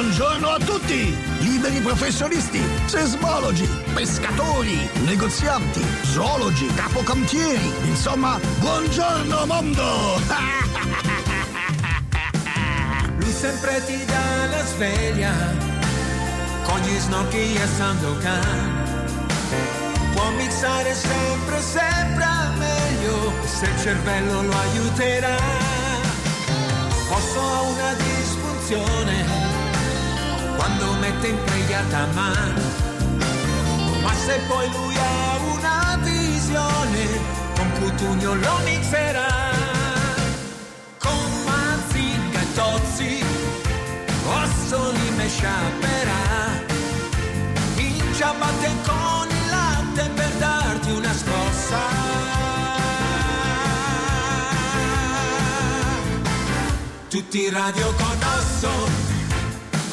Buongiorno a tutti! Liberi professionisti, sesmologi, pescatori, negozianti, zoologi, capocantieri, insomma, buongiorno mondo! Lui sempre ti dà la sveglia, con gli snocchi e Sandokan. Può mixare sempre, sempre meglio, se il cervello lo aiuterà. Posso ha una disfunzione quando mette impregliata mano. Ma se poi lui ha una visione, con Cutugno lo mixerà. Con Mazinga e Tozzi, Ossoli me sciaperà. In ciabatte con il latte per darti una scossa. Tutti in radio con Osso,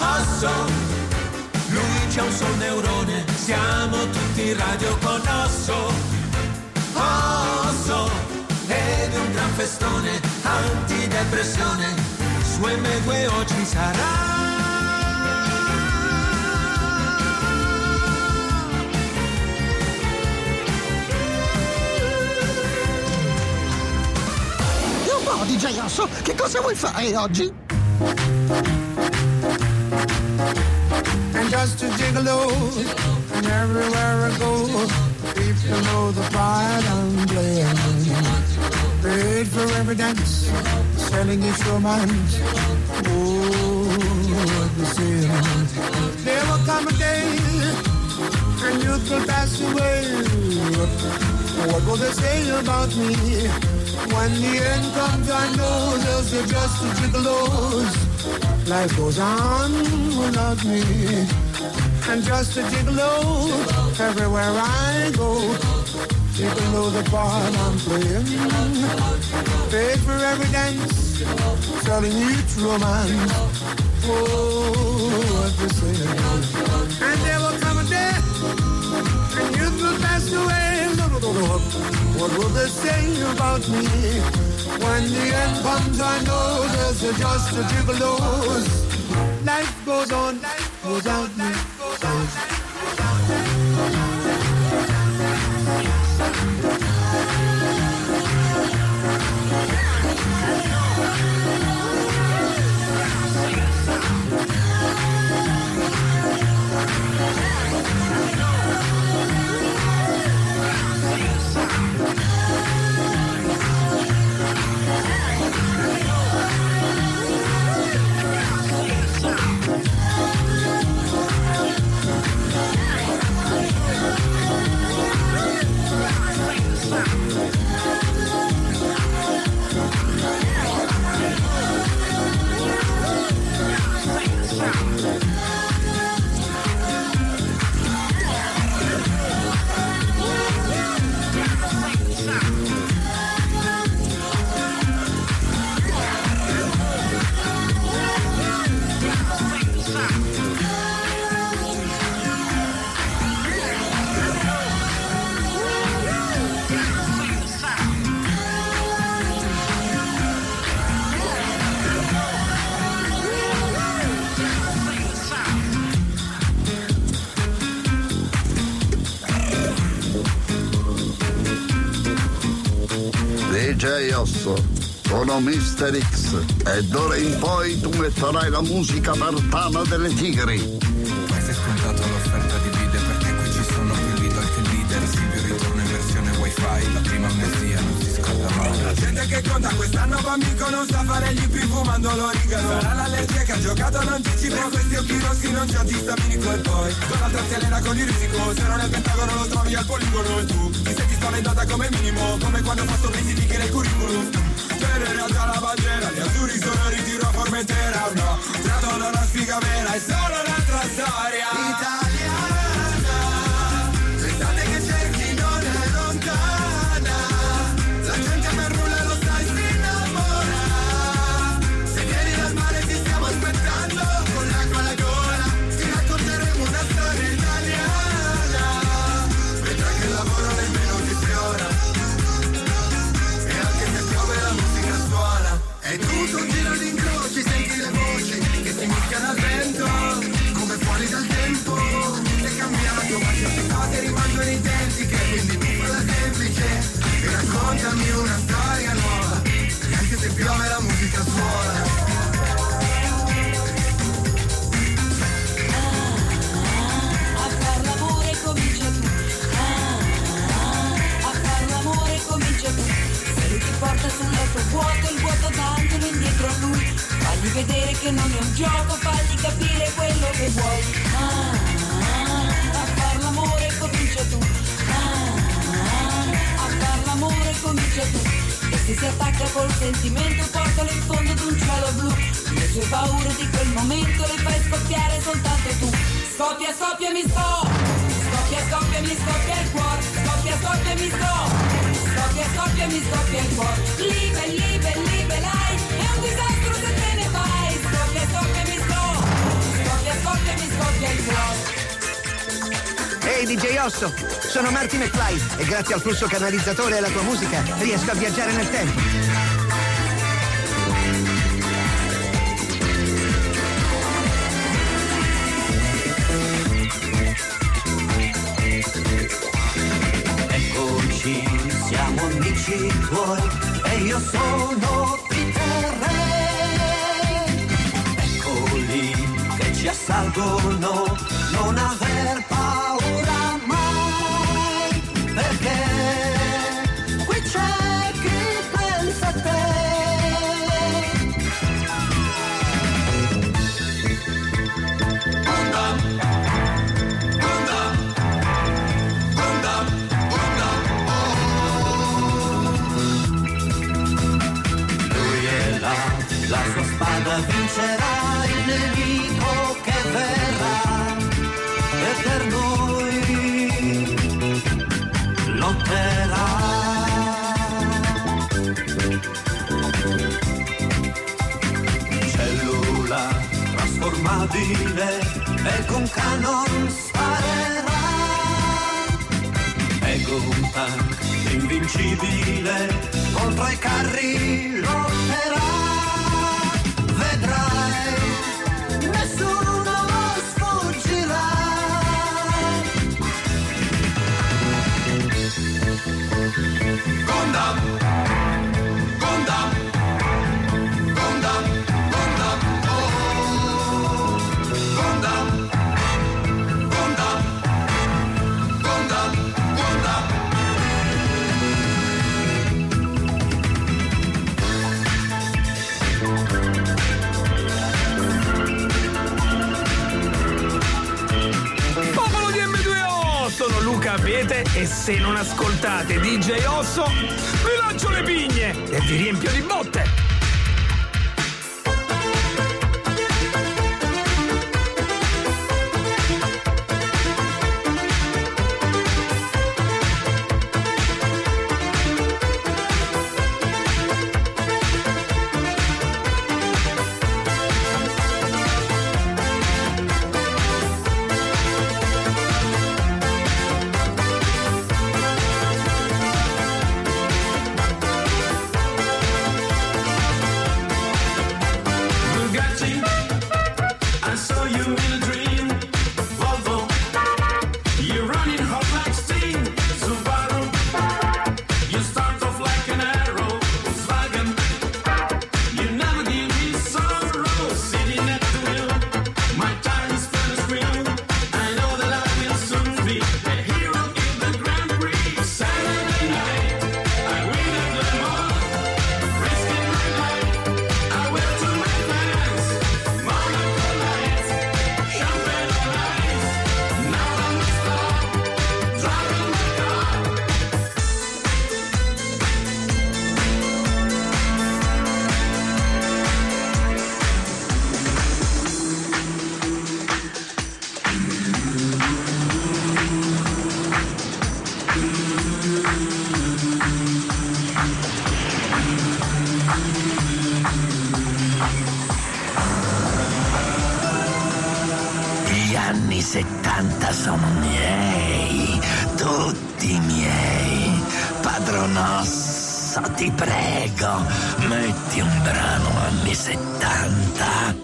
Osso, lui c'ha un sol neurone, siamo tutti radio con Osso, Osso, ed è un gran festone, antidepressione, su M2 oggi sarà. DJ Osso, che cosa vuoi fare oggi? And just a gigolo. And everywhere I go, people know the part I'm playing. Paid for every dance, selling each romance. Oh, the same. There will come a day, and youth will pass away. Oh, what will they say about me? When the end comes, I know they'll say just a gigolos. Life goes on without me. And just a gigolo everywhere I go. People know the part I'm playing. Paid for every dance, selling each romance. Oh, what they say. And there will come a day, and youth will pass away. What will they say about me? When the end comes, I know there's a just a gigolos. Life goes on without me. DJ sono Mr. X e d'ora in poi tu metterai la musica per Tana delle Tigri. Ma sei scontato l'offerta di vide perché qui ci sono più leader che leader. Silvio ritorna in versione wifi, la prima amnesia non si scorda mai. La gente che conta quest'anno va amico non sa fare gli più fumando l'origano Sarà la legge che ha giocato all'anticipo Questi occhi rossi non c'è antistaminico e poi. Con l'altra si allena con il risico Se non è il pentagono lo trovi al poligono E tu ti senti spaventata come minimo Come quando fa sorrisi che nel curriculum Per in realtà la bandiera Gli azzurri sono ritiro a Formentera No, tradono la sfiga vera È solo un'altra storia flusso canalizzatore e alla tua musica riesco a viaggiare nel tempo. amici tuoi e io sono Peter. Eccoli che ci assalgono, non aver paura vincerà il nemico che verrà e per noi lotterà. Cellula trasformabile e con canon sparerà. Ego un tank invincibile contro i carri lotterà. Se non ascoltate DJ Osso vi lancio le pigne e vi riempio di botte. dico, metti un brano anni 70.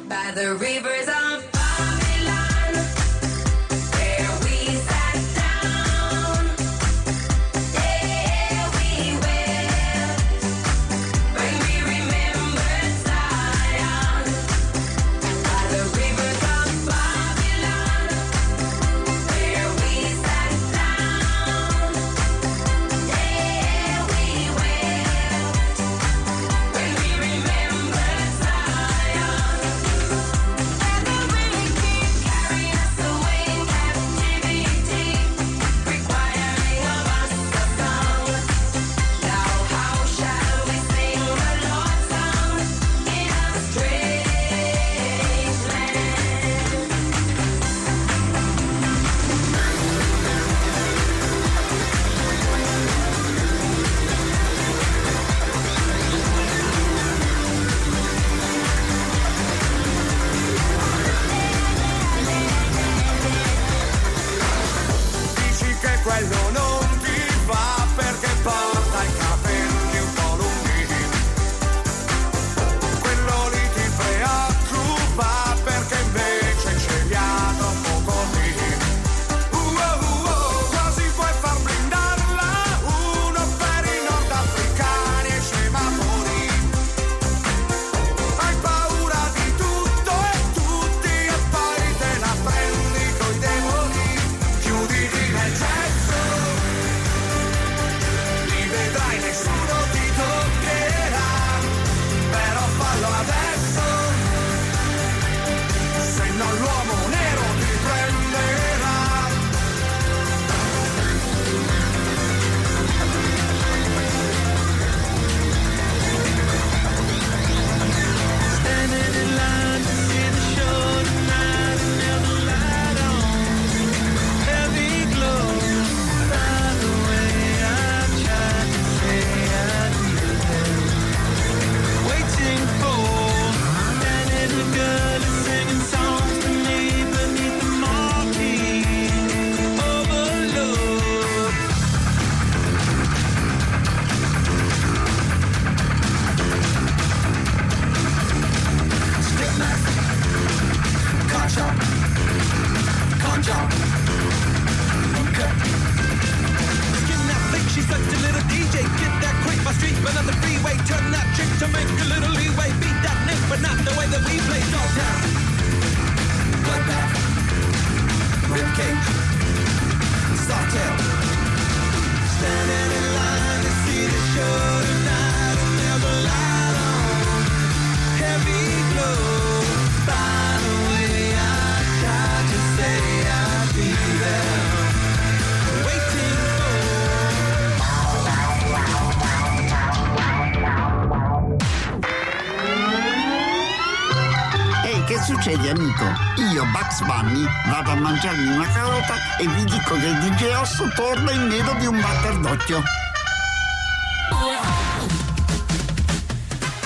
mangiarmi una carota e vi dico che DJ Osso torna in meno di un batter d'occhio.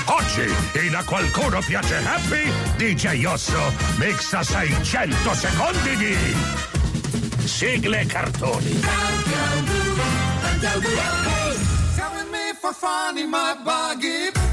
Oggi, in A Qualcuno Piace Happy, DJ Osso mixa 600 secondi di sigle cartoni. Telling me for finding my buggy.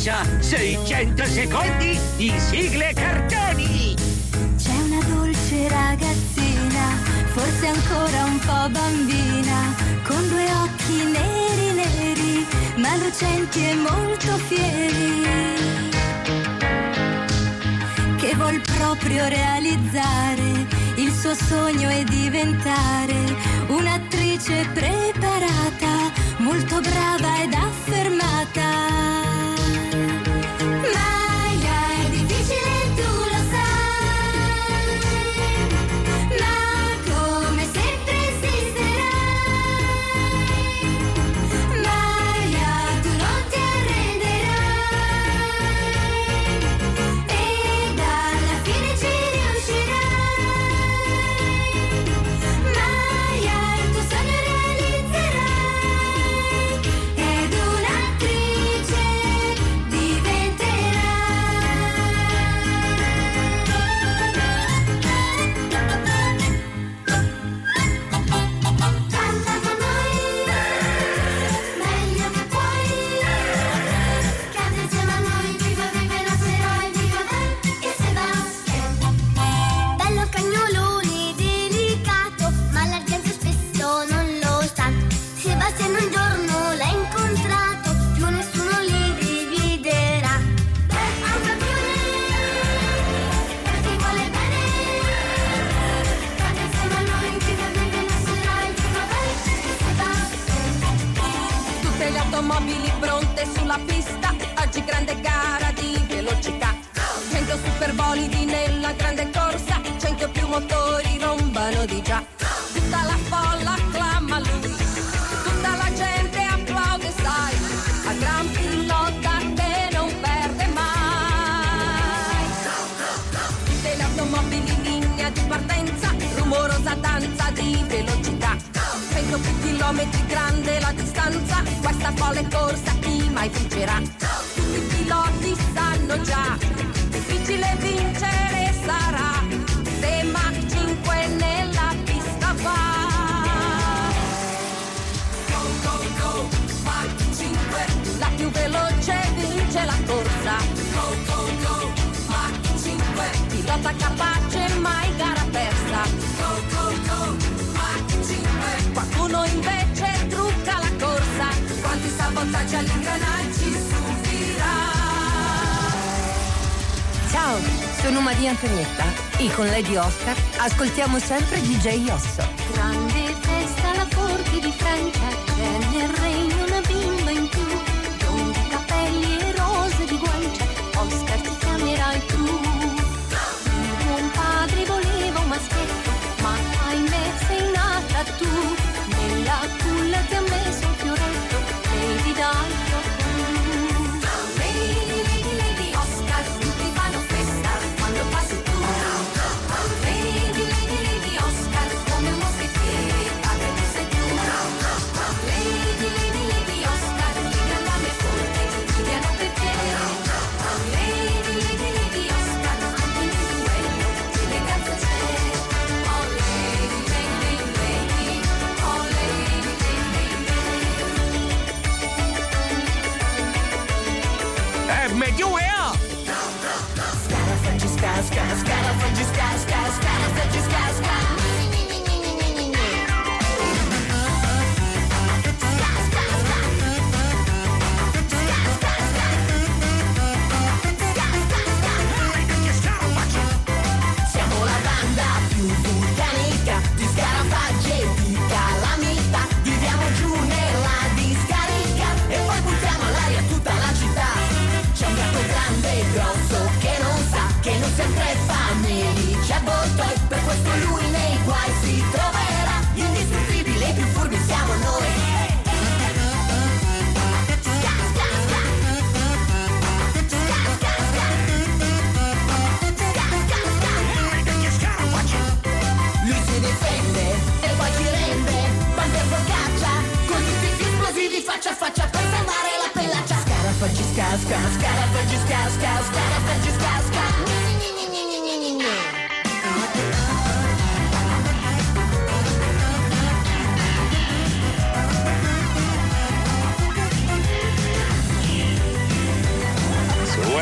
lascia 600 secondi di sigle cartoni. C'è una dolce ragazzina, forse ancora un po' bambina, con due occhi neri neri, ma lucenti e molto fieri. Che vuol proprio realizzare il suo sogno e diventare un'attrice preparata, molto brava ed affermata. Ciao, sono Maria Antonietta e con Lady Oscar ascoltiamo sempre DJ Osso. Grande festa alla corte di Francia, c'è Con lui nei guai si troverà, indistruttibile i più furbi siamo noi. Scat, scat, scat. Lui si difende e poi ci rende, quante focaccia, con tutti faccia per salvare la pellaccia. Scarafaggi, sca, scarafaggi, sca, scarafaggi, sca.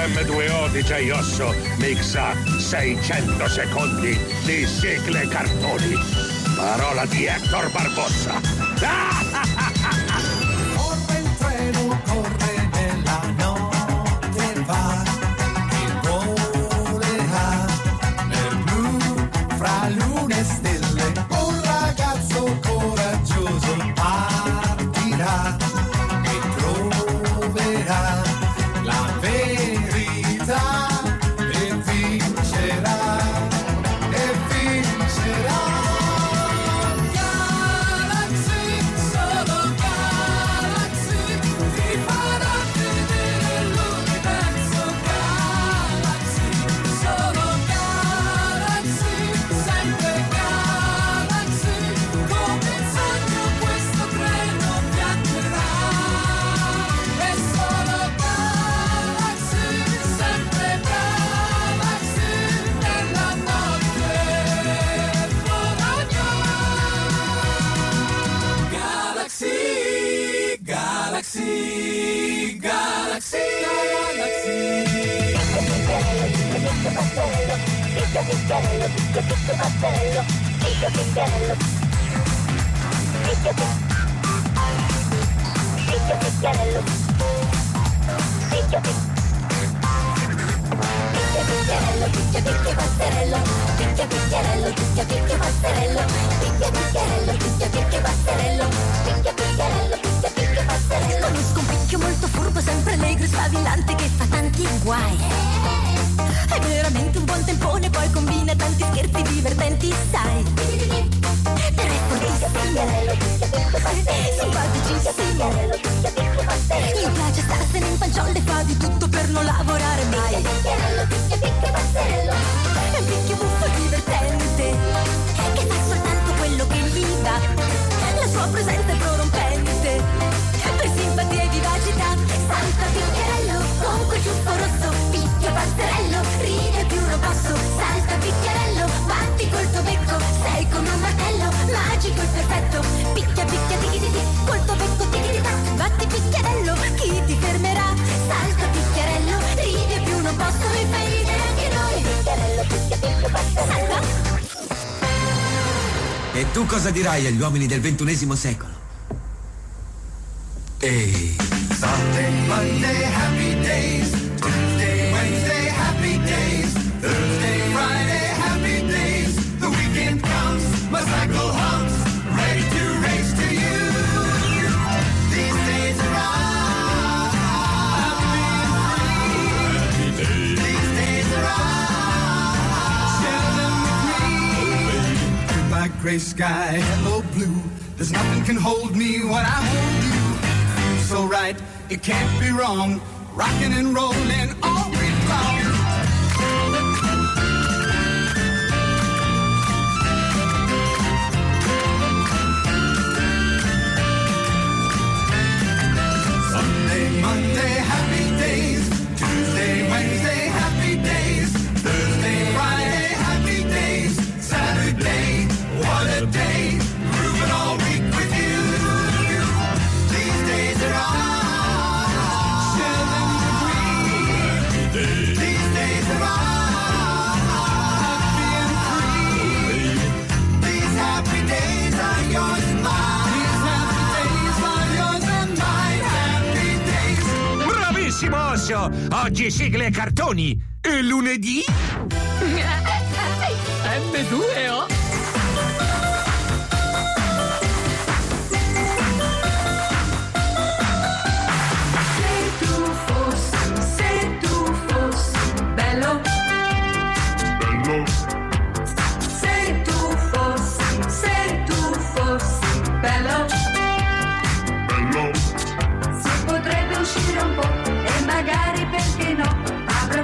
M2O di J. Osso mixa 600 secondi di sigle cartoni. Parola di Hector Barbossa. Corre il treno, corre E tu cosa dirai agli uomini del ventunesimo secolo? gray sky, hello blue. There's nothing can hold me when I hold you. Feels so right, it can't be wrong. Rocking and rolling all senso, oggi sigle e cartoni. E lunedì? M2O?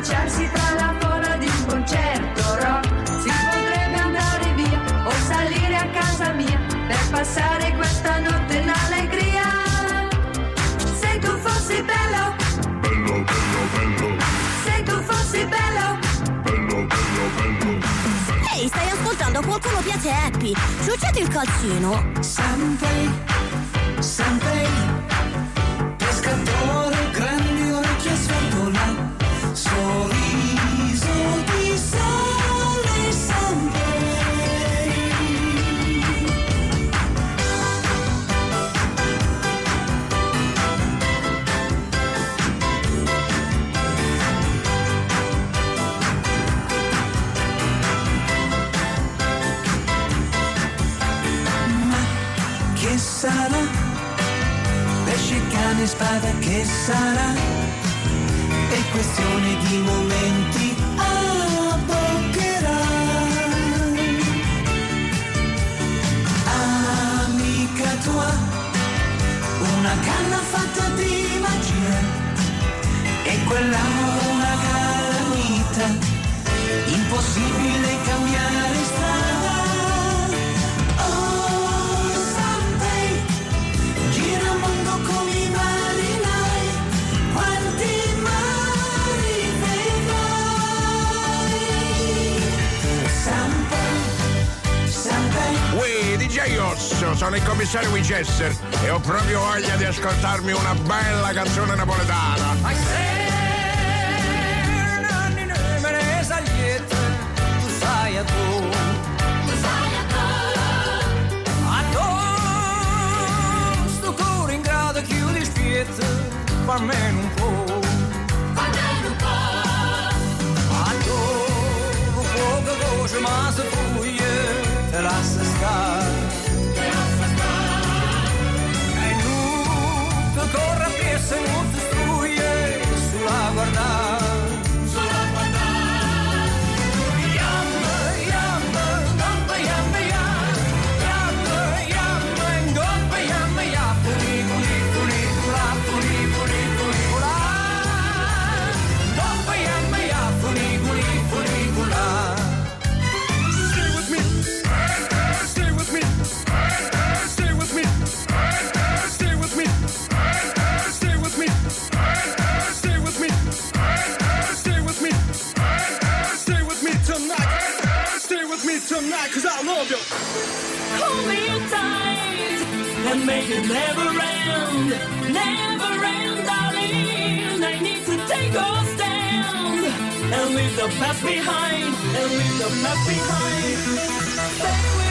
sbilanciarsi tra la folla di un concerto rock. Si potrebbe andare via o salire a casa mia per passare questa notte in allegria. Se tu fossi bello, bello, bello, bello. Se tu fossi bello, bello, bello, bello. Ehi, hey, stai ascoltando qualcuno piace Happy. Ciucciati il calzino. Someday. Cane, spada, che sarà? È questione di momenti, abboccherà. Amica tua, una canna fatta di magia, e quella una calamita, impossibile cambiare strada. Sono il commissario Winchester e ho proprio voglia di ascoltarmi una bella canzone napoletana. Tu sai a tu, tu sai a tu, a sto cuore in grado chiudi spiezza, fammene un po', fammene un po', a tu, poca voce ma se puglie, te lascia stare, Torra piesa in molte struje sulla guardata make it never end, never end, darling. I need to take a stand and leave the past behind, and leave the past behind.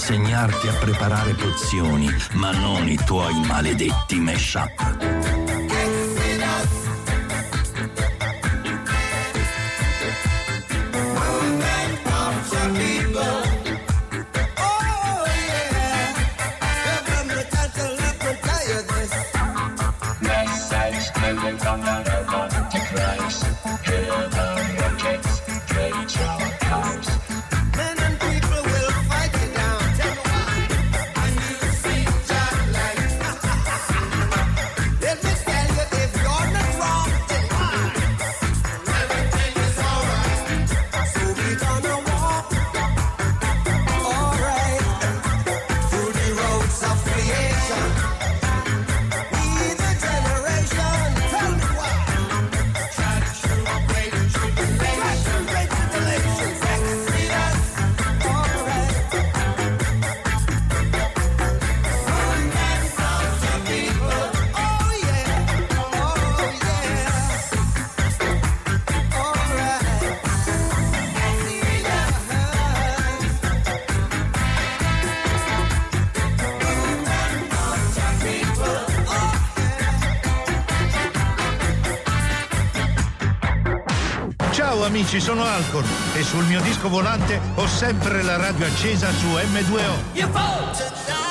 insegnarti a preparare pozioni, ma non i tuoi maledetti mashup. ci sono alcol e sul mio disco volante ho sempre la radio accesa su M2O.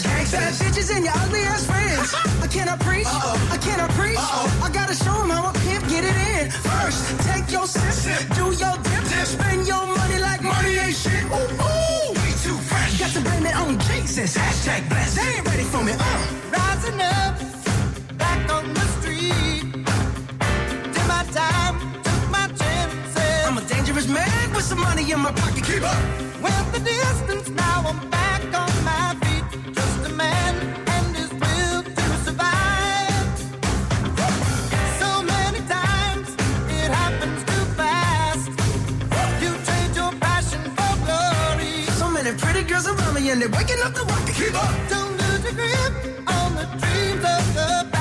gangsters, gangsters. Bad bitches and your ugly ass friends. I cannot preach. Uh-oh. I cannot preach. Uh-oh. I gotta show them how a pimp get it in. First, take your sip, sip. do your dip, dip, spend your money like money ain't shit. Ooh, ooh. way too fresh. Got to blame it on Jesus. Hashtag blessed. They ain't ready for me. Uh. Rising up, back on the street. Did my time, took my chances. I'm a dangerous man with some money in my pocket. Keep up. With the distance, now I'm back on my nearly waking up the rocket. Keep Don't lose your grip on the dreams of the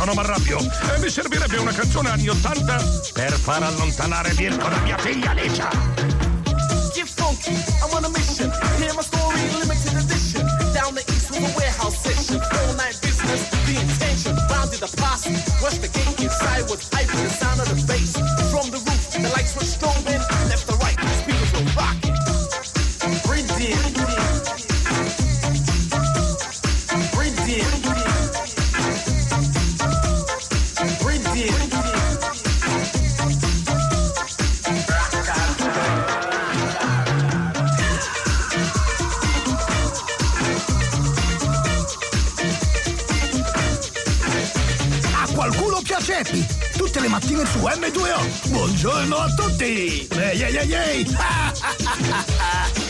sono Marrabbio e mi servirebbe una canzone anni 80 per far allontanare Mirko da mia figlia Alicia. cepi, tutte le mattine su M2O. Buongiorno a tutti! Ehi, ehi, ehi, ehi!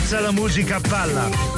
alza la musica a palla.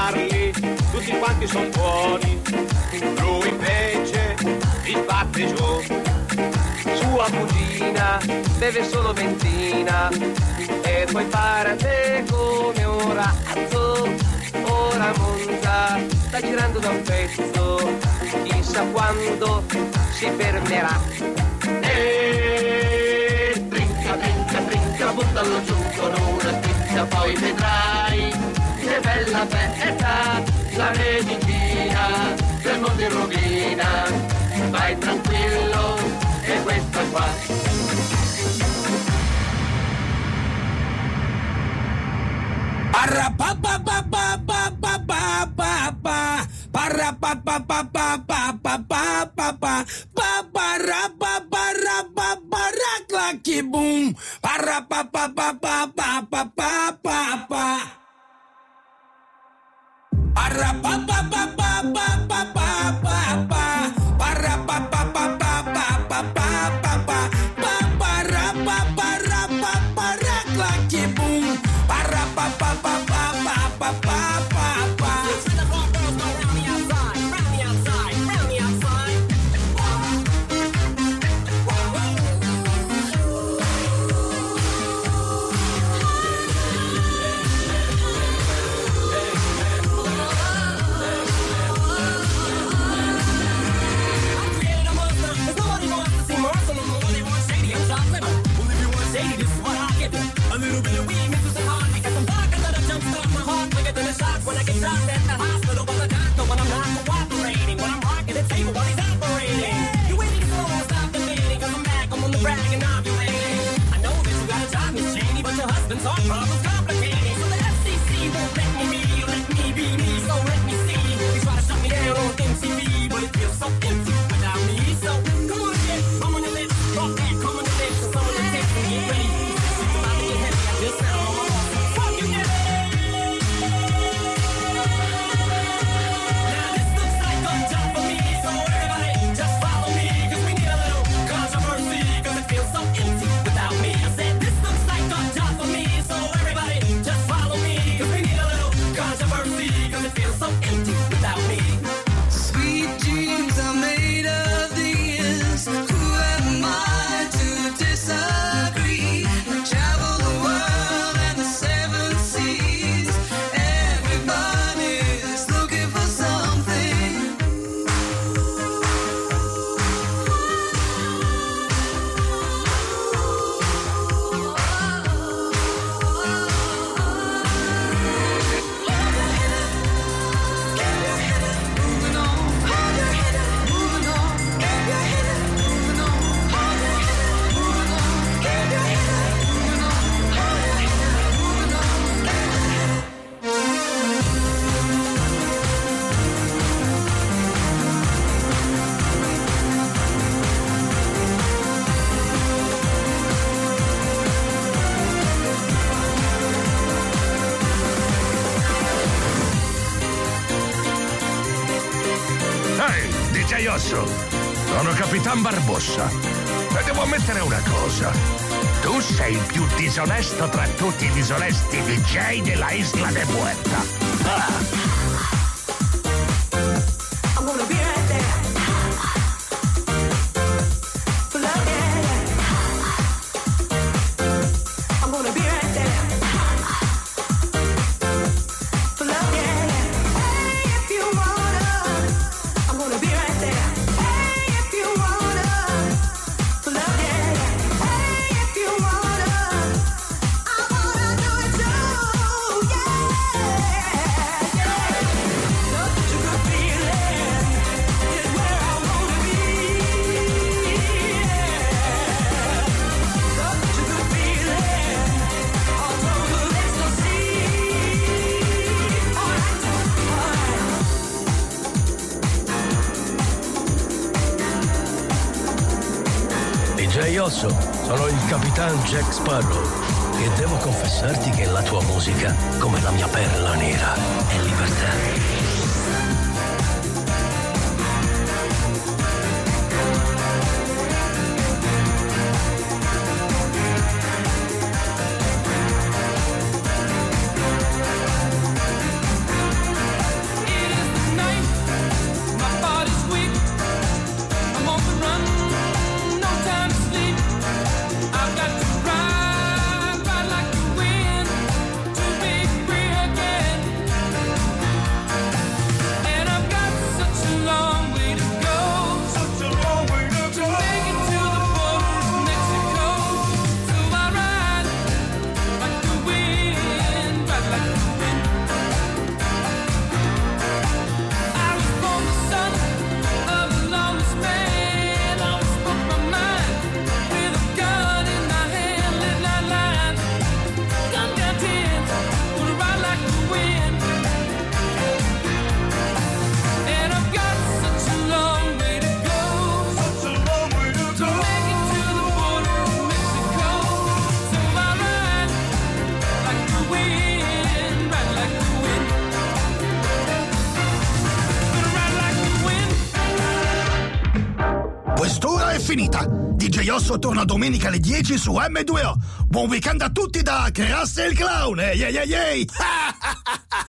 parli, tutti quanti sono buoni, lui invece li batte giù. Sua cugina beve solo ventina e poi parte come un razzo. Ora monta, sta girando da un pezzo, chissà quando si fermerà. E trinca, trinca, trinca, buttalo giù con una spinta, poi vedrai che bella festa, la medicina che il mondo rovina, vai tranquillo e questo qua. Parra pa pa pa pa pa pa pa pa pa parra pa pa pa pa pa pa pa pa pa pa parra pa parra pa pa clacky boom parra pa pa pa pa pa pa pa Arra, pa, pa, pa, pa, pa, pa. Barbossa. E devo ammettere una cosa. Tu sei il più disonesto tra tutti i disonesti DJ della Isla de Muerta. Ah. Devo confessarti che la tua musica, come la mia perla nera, è libertà. torna domenica alle 10 su M2O. Buon weekend a tutti da Crassel Clown! Ehi ehi ehi!